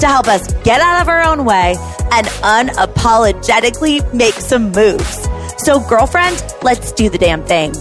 to help us get out of our own way and unapologetically make some moves. So, girlfriend, let's do the damn thing.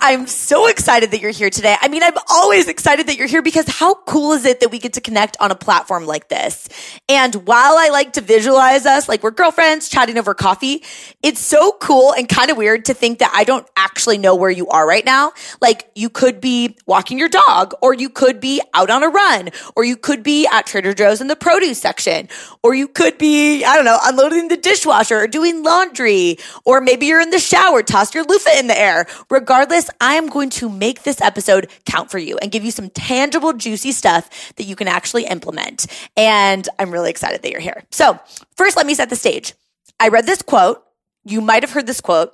I'm so excited that you're here today. I mean, I'm always excited that you're here because how cool is it that we get to connect on a platform like this? And while I like to visualize us like we're girlfriends chatting over coffee, it's so cool and kind of weird to think that I don't actually know where you are right now. Like you could be walking your dog or you could be out on a run or you could be at Trader Joe's in the produce section or you could be, I don't know, unloading the dishwasher or doing laundry or maybe you're in the shower, toss your loofah in the air Regardless, I am going to make this episode count for you and give you some tangible, juicy stuff that you can actually implement. And I'm really excited that you're here. So, first, let me set the stage. I read this quote. You might have heard this quote.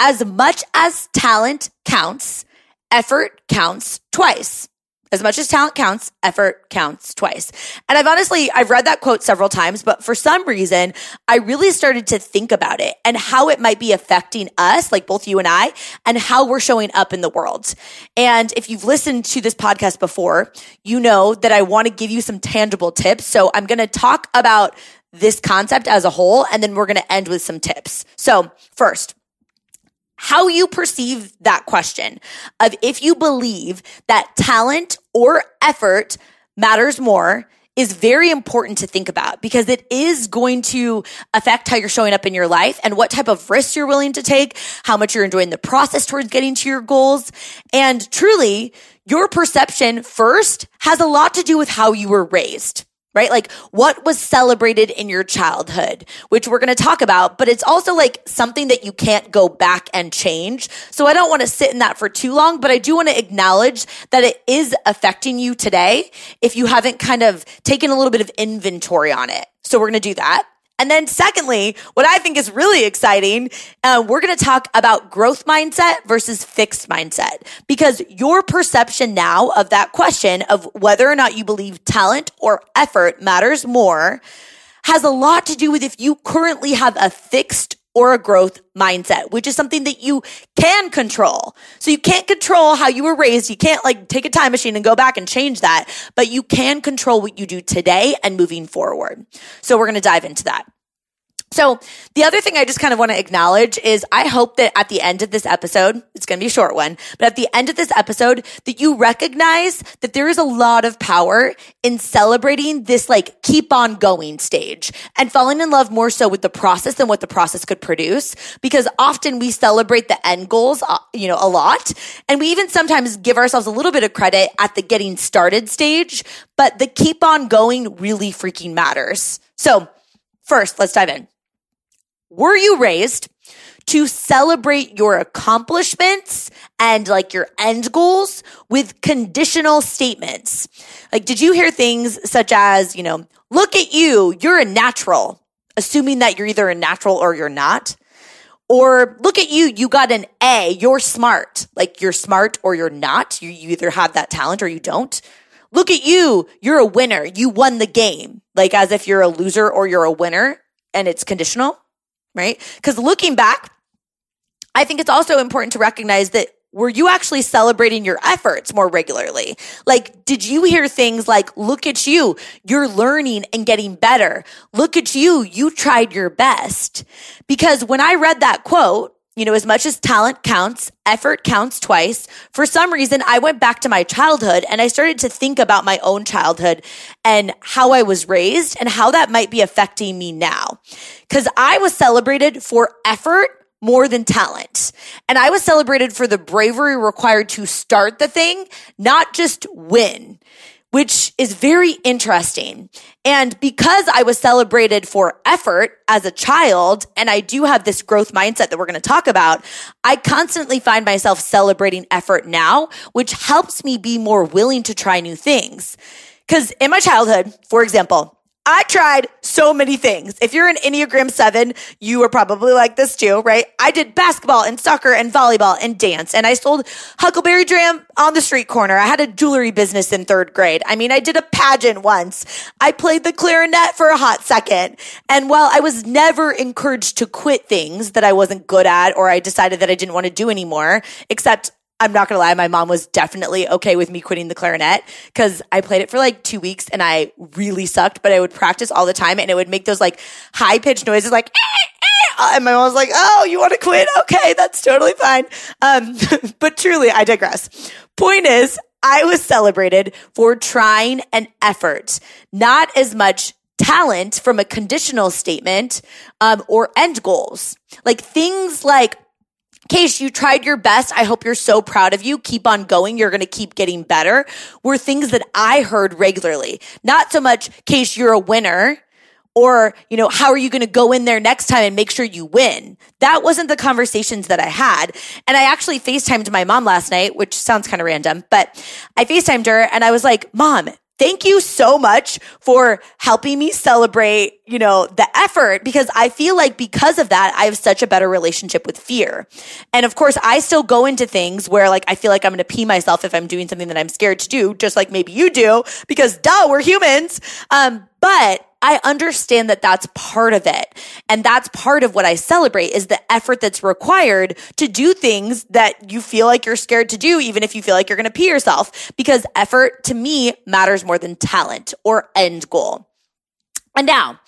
As much as talent counts, effort counts twice. As much as talent counts, effort counts twice. And I've honestly, I've read that quote several times, but for some reason, I really started to think about it and how it might be affecting us, like both you and I, and how we're showing up in the world. And if you've listened to this podcast before, you know that I want to give you some tangible tips. So I'm going to talk about this concept as a whole, and then we're going to end with some tips. So first, how you perceive that question of if you believe that talent or effort matters more is very important to think about because it is going to affect how you're showing up in your life and what type of risks you're willing to take, how much you're enjoying the process towards getting to your goals. And truly, your perception first has a lot to do with how you were raised right? Like what was celebrated in your childhood, which we're going to talk about, but it's also like something that you can't go back and change. So I don't want to sit in that for too long, but I do want to acknowledge that it is affecting you today if you haven't kind of taken a little bit of inventory on it. So we're going to do that. And then secondly, what I think is really exciting, uh, we're going to talk about growth mindset versus fixed mindset. Because your perception now of that question of whether or not you believe talent or effort matters more has a lot to do with if you currently have a fixed or a growth mindset, which is something that you can control. So you can't control how you were raised. You can't like take a time machine and go back and change that, but you can control what you do today and moving forward. So we're going to dive into that. So the other thing I just kind of want to acknowledge is I hope that at the end of this episode, it's going to be a short one, but at the end of this episode that you recognize that there is a lot of power in celebrating this like keep on going stage and falling in love more so with the process than what the process could produce because often we celebrate the end goals, uh, you know, a lot. And we even sometimes give ourselves a little bit of credit at the getting started stage, but the keep on going really freaking matters. So first, let's dive in. Were you raised to celebrate your accomplishments and like your end goals with conditional statements? Like, did you hear things such as, you know, look at you, you're a natural, assuming that you're either a natural or you're not? Or look at you, you got an A, you're smart. Like you're smart or you're not. You, you either have that talent or you don't. Look at you, you're a winner. You won the game. Like as if you're a loser or you're a winner and it's conditional right? Because looking back, I think it's also important to recognize that were you actually celebrating your efforts more regularly? Like, did you hear things like, look at you, you're learning and getting better. Look at you, you tried your best. Because when I read that quote, you know, as much as talent counts, effort counts twice. For some reason, I went back to my childhood and I started to think about my own childhood and how I was raised and how that might be affecting me now. Cause I was celebrated for effort more than talent. And I was celebrated for the bravery required to start the thing, not just win. Which is very interesting. And because I was celebrated for effort as a child, and I do have this growth mindset that we're going to talk about, I constantly find myself celebrating effort now, which helps me be more willing to try new things. Because in my childhood, for example, I tried so many things. If you're an Enneagram 7, you are probably like this too, right? I did basketball and soccer and volleyball and dance and I sold Huckleberry Jam on the street corner. I had a jewelry business in third grade. I mean, I did a pageant once. I played the clarinet for a hot second. And while I was never encouraged to quit things that I wasn't good at or I decided that I didn't want to do anymore, except I'm not gonna lie, my mom was definitely okay with me quitting the clarinet because I played it for like two weeks and I really sucked, but I would practice all the time and it would make those like high pitched noises like, eh, eh. and my mom was like, Oh, you want to quit? Okay, that's totally fine. Um, but truly, I digress. Point is, I was celebrated for trying an effort, not as much talent from a conditional statement um, or end goals. Like things like Case, you tried your best. I hope you're so proud of you. Keep on going. You're going to keep getting better. Were things that I heard regularly. Not so much, Case, you're a winner or, you know, how are you going to go in there next time and make sure you win? That wasn't the conversations that I had. And I actually FaceTimed my mom last night, which sounds kind of random, but I FaceTimed her and I was like, mom, thank you so much for helping me celebrate, you know, the effort because I feel like because of that, I have such a better relationship with fear. And of course, I still go into things where like I feel like I'm going to pee myself if I'm doing something that I'm scared to do, just like maybe you do, because duh, we're humans. Um, but I understand that that's part of it. And that's part of what I celebrate is the effort that's required to do things that you feel like you're scared to do, even if you feel like you're going to pee yourself, because effort to me matters more than talent or end goal. And now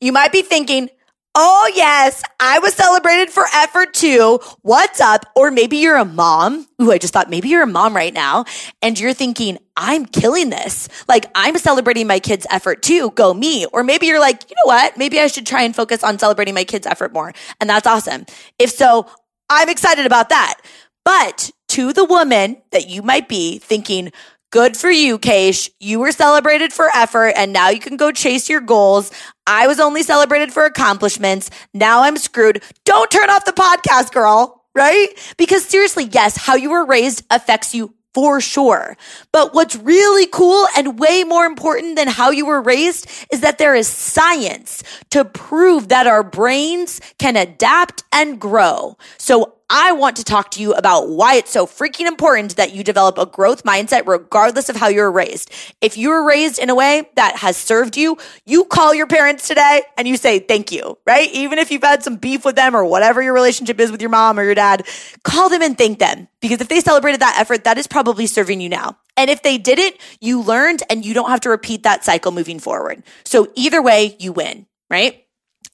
you might be thinking, Oh, yes. I was celebrated for effort too. What's up? Or maybe you're a mom. Ooh, I just thought maybe you're a mom right now and you're thinking, I'm killing this. Like I'm celebrating my kids' effort too. Go me. Or maybe you're like, you know what? Maybe I should try and focus on celebrating my kids' effort more. And that's awesome. If so, I'm excited about that. But to the woman that you might be thinking, Good for you, Keish. You were celebrated for effort and now you can go chase your goals. I was only celebrated for accomplishments. Now I'm screwed. Don't turn off the podcast, girl, right? Because seriously, yes, how you were raised affects you for sure. But what's really cool and way more important than how you were raised is that there is science to prove that our brains can adapt and grow. So I want to talk to you about why it's so freaking important that you develop a growth mindset regardless of how you were raised. If you were raised in a way that has served you, you call your parents today and you say thank you, right? Even if you've had some beef with them or whatever your relationship is with your mom or your dad, call them and thank them because if they celebrated that effort, that is probably serving you now. And if they didn't, you learned and you don't have to repeat that cycle moving forward. So either way, you win, right?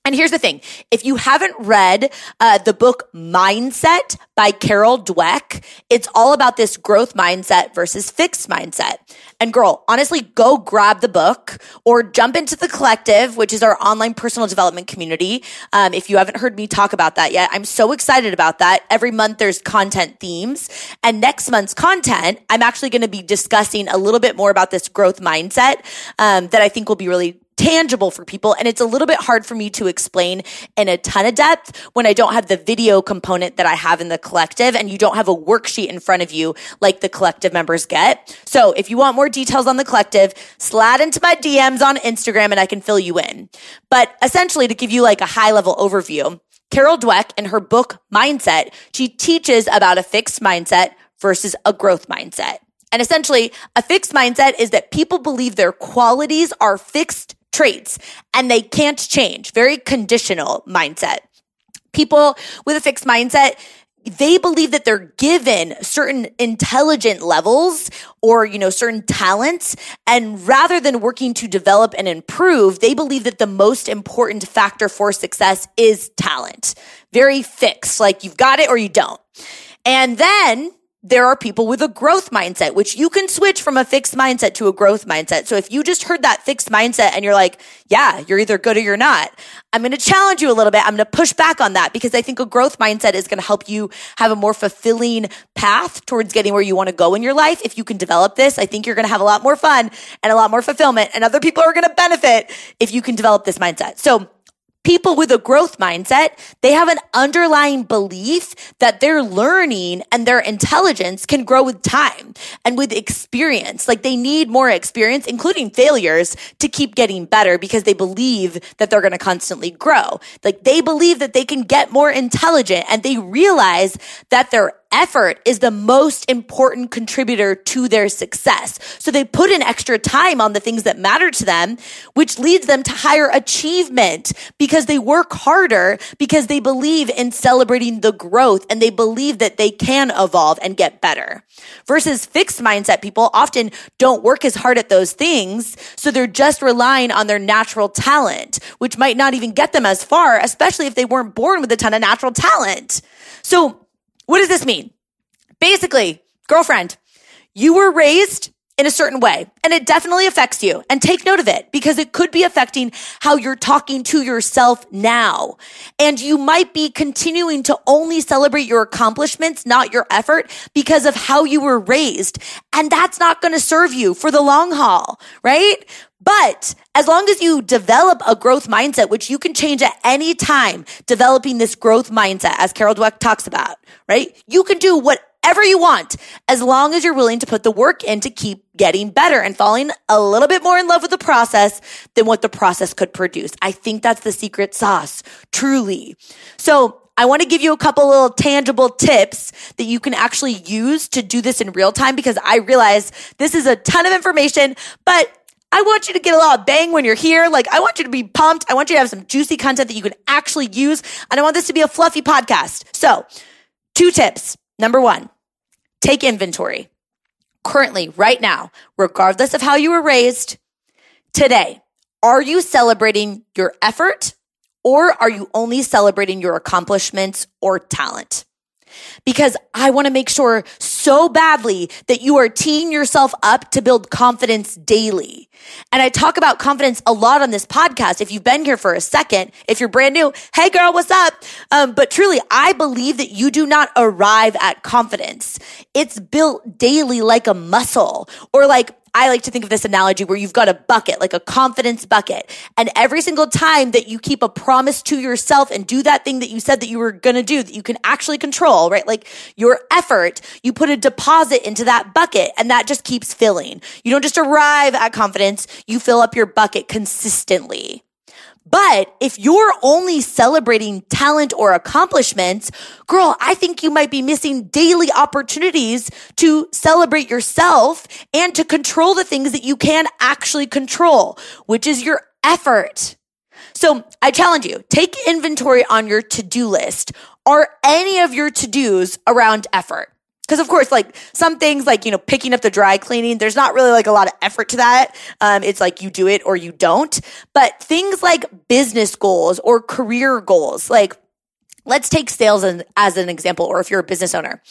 And here's the thing. If you haven't read uh, the book Mindset by Carol Dweck, it's all about this growth mindset versus fixed mindset. And girl, honestly, go grab the book or jump into the collective, which is our online personal development community. Um, if you haven't heard me talk about that yet, I'm so excited about that. Every month there's content themes and next month's content, I'm actually going to be discussing a little bit more about this growth mindset um, that I think will be really tangible for people. And it's a little bit hard for me to explain in a ton of depth when I don't have the video component that I have in the collective and you don't have a worksheet in front of you like the collective members get. So if you want more details on the collective, slide into my DMs on Instagram and I can fill you in. But essentially to give you like a high level overview, Carol Dweck in her book Mindset, she teaches about a fixed mindset versus a growth mindset. And essentially, a fixed mindset is that people believe their qualities are fixed traits and they can't change. Very conditional mindset. People with a fixed mindset, they believe that they're given certain intelligent levels or, you know, certain talents. And rather than working to develop and improve, they believe that the most important factor for success is talent. Very fixed, like you've got it or you don't. And then there are people with a growth mindset, which you can switch from a fixed mindset to a growth mindset. So if you just heard that fixed mindset and you're like, yeah, you're either good or you're not, I'm going to challenge you a little bit. I'm going to push back on that because I think a growth mindset is going to help you have a more fulfilling path towards getting where you want to go in your life. If you can develop this, I think you're going to have a lot more fun and a lot more fulfillment and other people are going to benefit if you can develop this mindset. So people with a growth mindset, they have an underlying belief that their learning and their intelligence can grow with time and with experience. Like they need more experience, including failures to keep getting better because they believe that they're going to constantly grow. Like they believe that they can get more intelligent and they realize that their effort is the most important contributor to their success. So they put in extra time on the things that matter to them, which leads them to higher achievement because they work harder because they believe in celebrating the growth and they believe that they can evolve and get better. Versus fixed mindset people often don't work as hard at those things. So they're just relying on their natural talent, which might not even get them as far, especially if they weren't born with a ton of natural talent. So what does this mean? Basically, girlfriend, you were raised in a certain way and it definitely affects you and take note of it because it could be affecting how you're talking to yourself now. And you might be continuing to only celebrate your accomplishments, not your effort because of how you were raised. And that's not going to serve you for the long haul, right? But as long as you develop a growth mindset, which you can change at any time, developing this growth mindset, as Carol Dweck talks about, right? You can do whatever you want as long as you're willing to put the work in to keep getting better and falling a little bit more in love with the process than what the process could produce. I think that's the secret sauce, truly. So I want to give you a couple little tangible tips that you can actually use to do this in real time because I realize this is a ton of information, but I want you to get a lot of bang when you're here. Like, I want you to be pumped. I want you to have some juicy content that you can actually use. And I want this to be a fluffy podcast. So, two tips. Number one, take inventory. Currently, right now, regardless of how you were raised, today, are you celebrating your effort or are you only celebrating your accomplishments or talent? Because I want to make sure so badly that you are teeing yourself up to build confidence daily. And I talk about confidence a lot on this podcast. If you've been here for a second, if you're brand new, hey girl, what's up? Um, but truly, I believe that you do not arrive at confidence. It's built daily like a muscle or like I like to think of this analogy where you've got a bucket, like a confidence bucket. And every single time that you keep a promise to yourself and do that thing that you said that you were going to do that you can actually control, right? Like your effort, you put a deposit into that bucket and that just keeps filling. You don't just arrive at confidence, you fill up your bucket consistently. But if you're only celebrating talent or accomplishments, girl, I think you might be missing daily opportunities to celebrate yourself and to control the things that you can actually control, which is your effort. So I challenge you, take inventory on your to-do list. Are any of your to-dos around effort? Because of course, like some things like, you know, picking up the dry cleaning, there's not really like a lot of effort to that. Um, it's like you do it or you don't. But things like business goals or career goals, like let's take sales as, as an example, or if you're a business owner,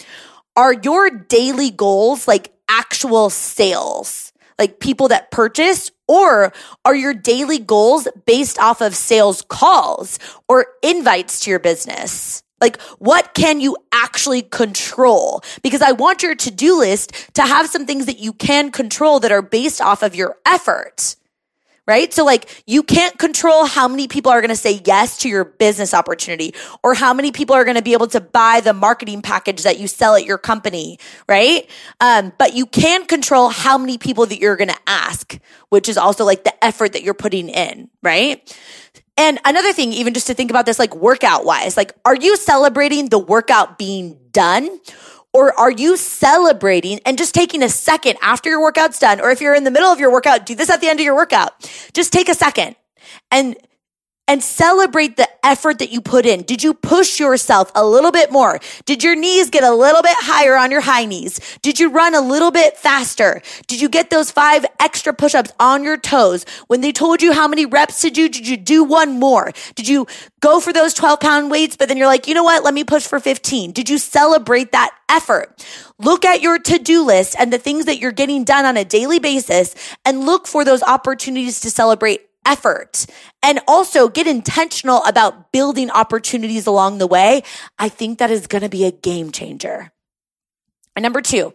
are your daily goals like actual sales? Like people that purchase or are your daily goals based off of sales calls or invites to your business? Like, what can you actually control? Because I want your to do list to have some things that you can control that are based off of your effort. Right? So like you can't control how many people are going to say yes to your business opportunity or how many people are going to be able to buy the marketing package that you sell at your company. Right? Um, but you can control how many people that you're going to ask, which is also like the effort that you're putting in. Right? And another thing, even just to think about this, like workout wise, like, are you celebrating the workout being done? Or are you celebrating and just taking a second after your workout's done? Or if you're in the middle of your workout, do this at the end of your workout. Just take a second and and celebrate the effort that you put in. Did you push yourself a little bit more? Did your knees get a little bit higher on your high knees? Did you run a little bit faster? Did you get those five extra push ups on your toes? When they told you how many reps to do, did you do one more? Did you go for those 12 pound weights, but then you're like, you know what? Let me push for 15. Did you celebrate that effort? Look at your to do list and the things that you're getting done on a daily basis and look for those opportunities to celebrate effort and also get intentional about building opportunities along the way. I think that is going to be a game changer. And number two,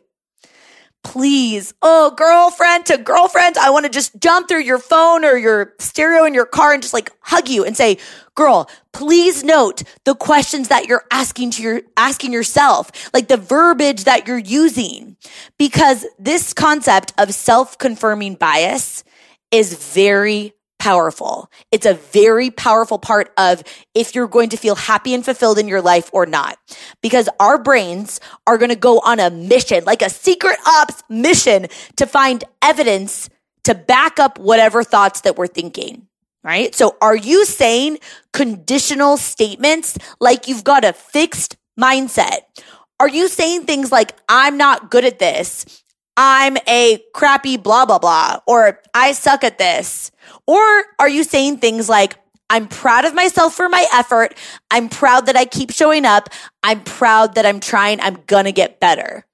please, oh, girlfriend to girlfriend, I want to just jump through your phone or your stereo in your car and just like hug you and say, girl, please note the questions that you're asking to your, asking yourself, like the verbiage that you're using, because this concept of self confirming bias is very powerful. It's a very powerful part of if you're going to feel happy and fulfilled in your life or not. Because our brains are going to go on a mission, like a secret ops mission to find evidence to back up whatever thoughts that we're thinking. Right? So are you saying conditional statements like you've got a fixed mindset? Are you saying things like, I'm not good at this? I'm a crappy blah, blah, blah, or I suck at this? Or are you saying things like, I'm proud of myself for my effort. I'm proud that I keep showing up. I'm proud that I'm trying. I'm going to get better.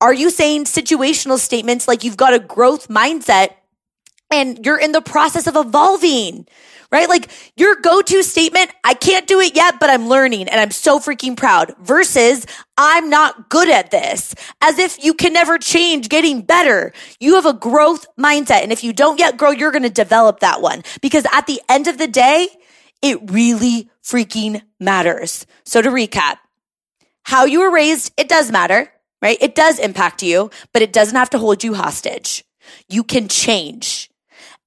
Are you saying situational statements like you've got a growth mindset and you're in the process of evolving? right? Like your go-to statement, I can't do it yet, but I'm learning and I'm so freaking proud versus I'm not good at this as if you can never change getting better. You have a growth mindset. And if you don't yet grow, you're going to develop that one because at the end of the day, it really freaking matters. So to recap, how you were raised, it does matter, right? It does impact you, but it doesn't have to hold you hostage. You can change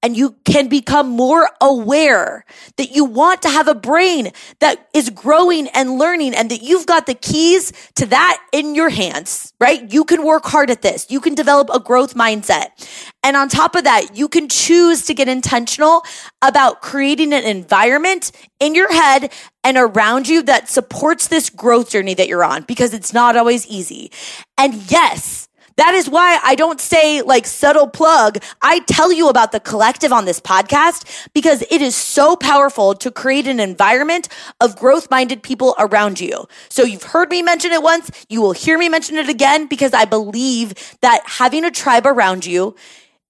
and you can become more aware that you want to have a brain that is growing and learning and that you've got the keys to that in your hands, right? You can work hard at this. You can develop a growth mindset. And on top of that, you can choose to get intentional about creating an environment in your head and around you that supports this growth journey that you're on because it's not always easy. And yes, that is why I don't say like subtle plug. I tell you about the collective on this podcast because it is so powerful to create an environment of growth minded people around you. So you've heard me mention it once. You will hear me mention it again because I believe that having a tribe around you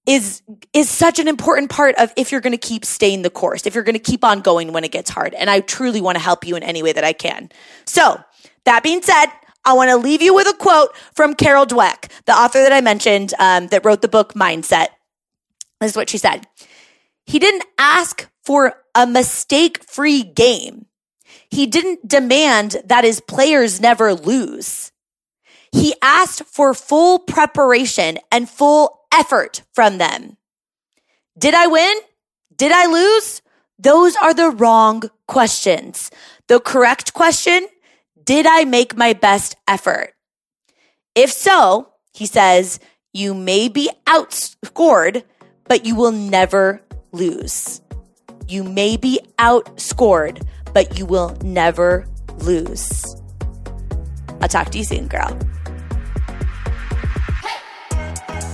is is such an important part of if you're going to keep staying the course, if you're going to keep on going when it gets hard. And I truly want to help you in any way that I can. So, that being said, I want to leave you with a quote from Carol Dweck, the author that I mentioned um, that wrote the book Mindset. This is what she said. He didn't ask for a mistake free game. He didn't demand that his players never lose. He asked for full preparation and full effort from them. Did I win? Did I lose? Those are the wrong questions. The correct question did I make my best effort? If so, he says, you may be outscored, but you will never lose. You may be outscored, but you will never lose. I'll talk to you soon, girl.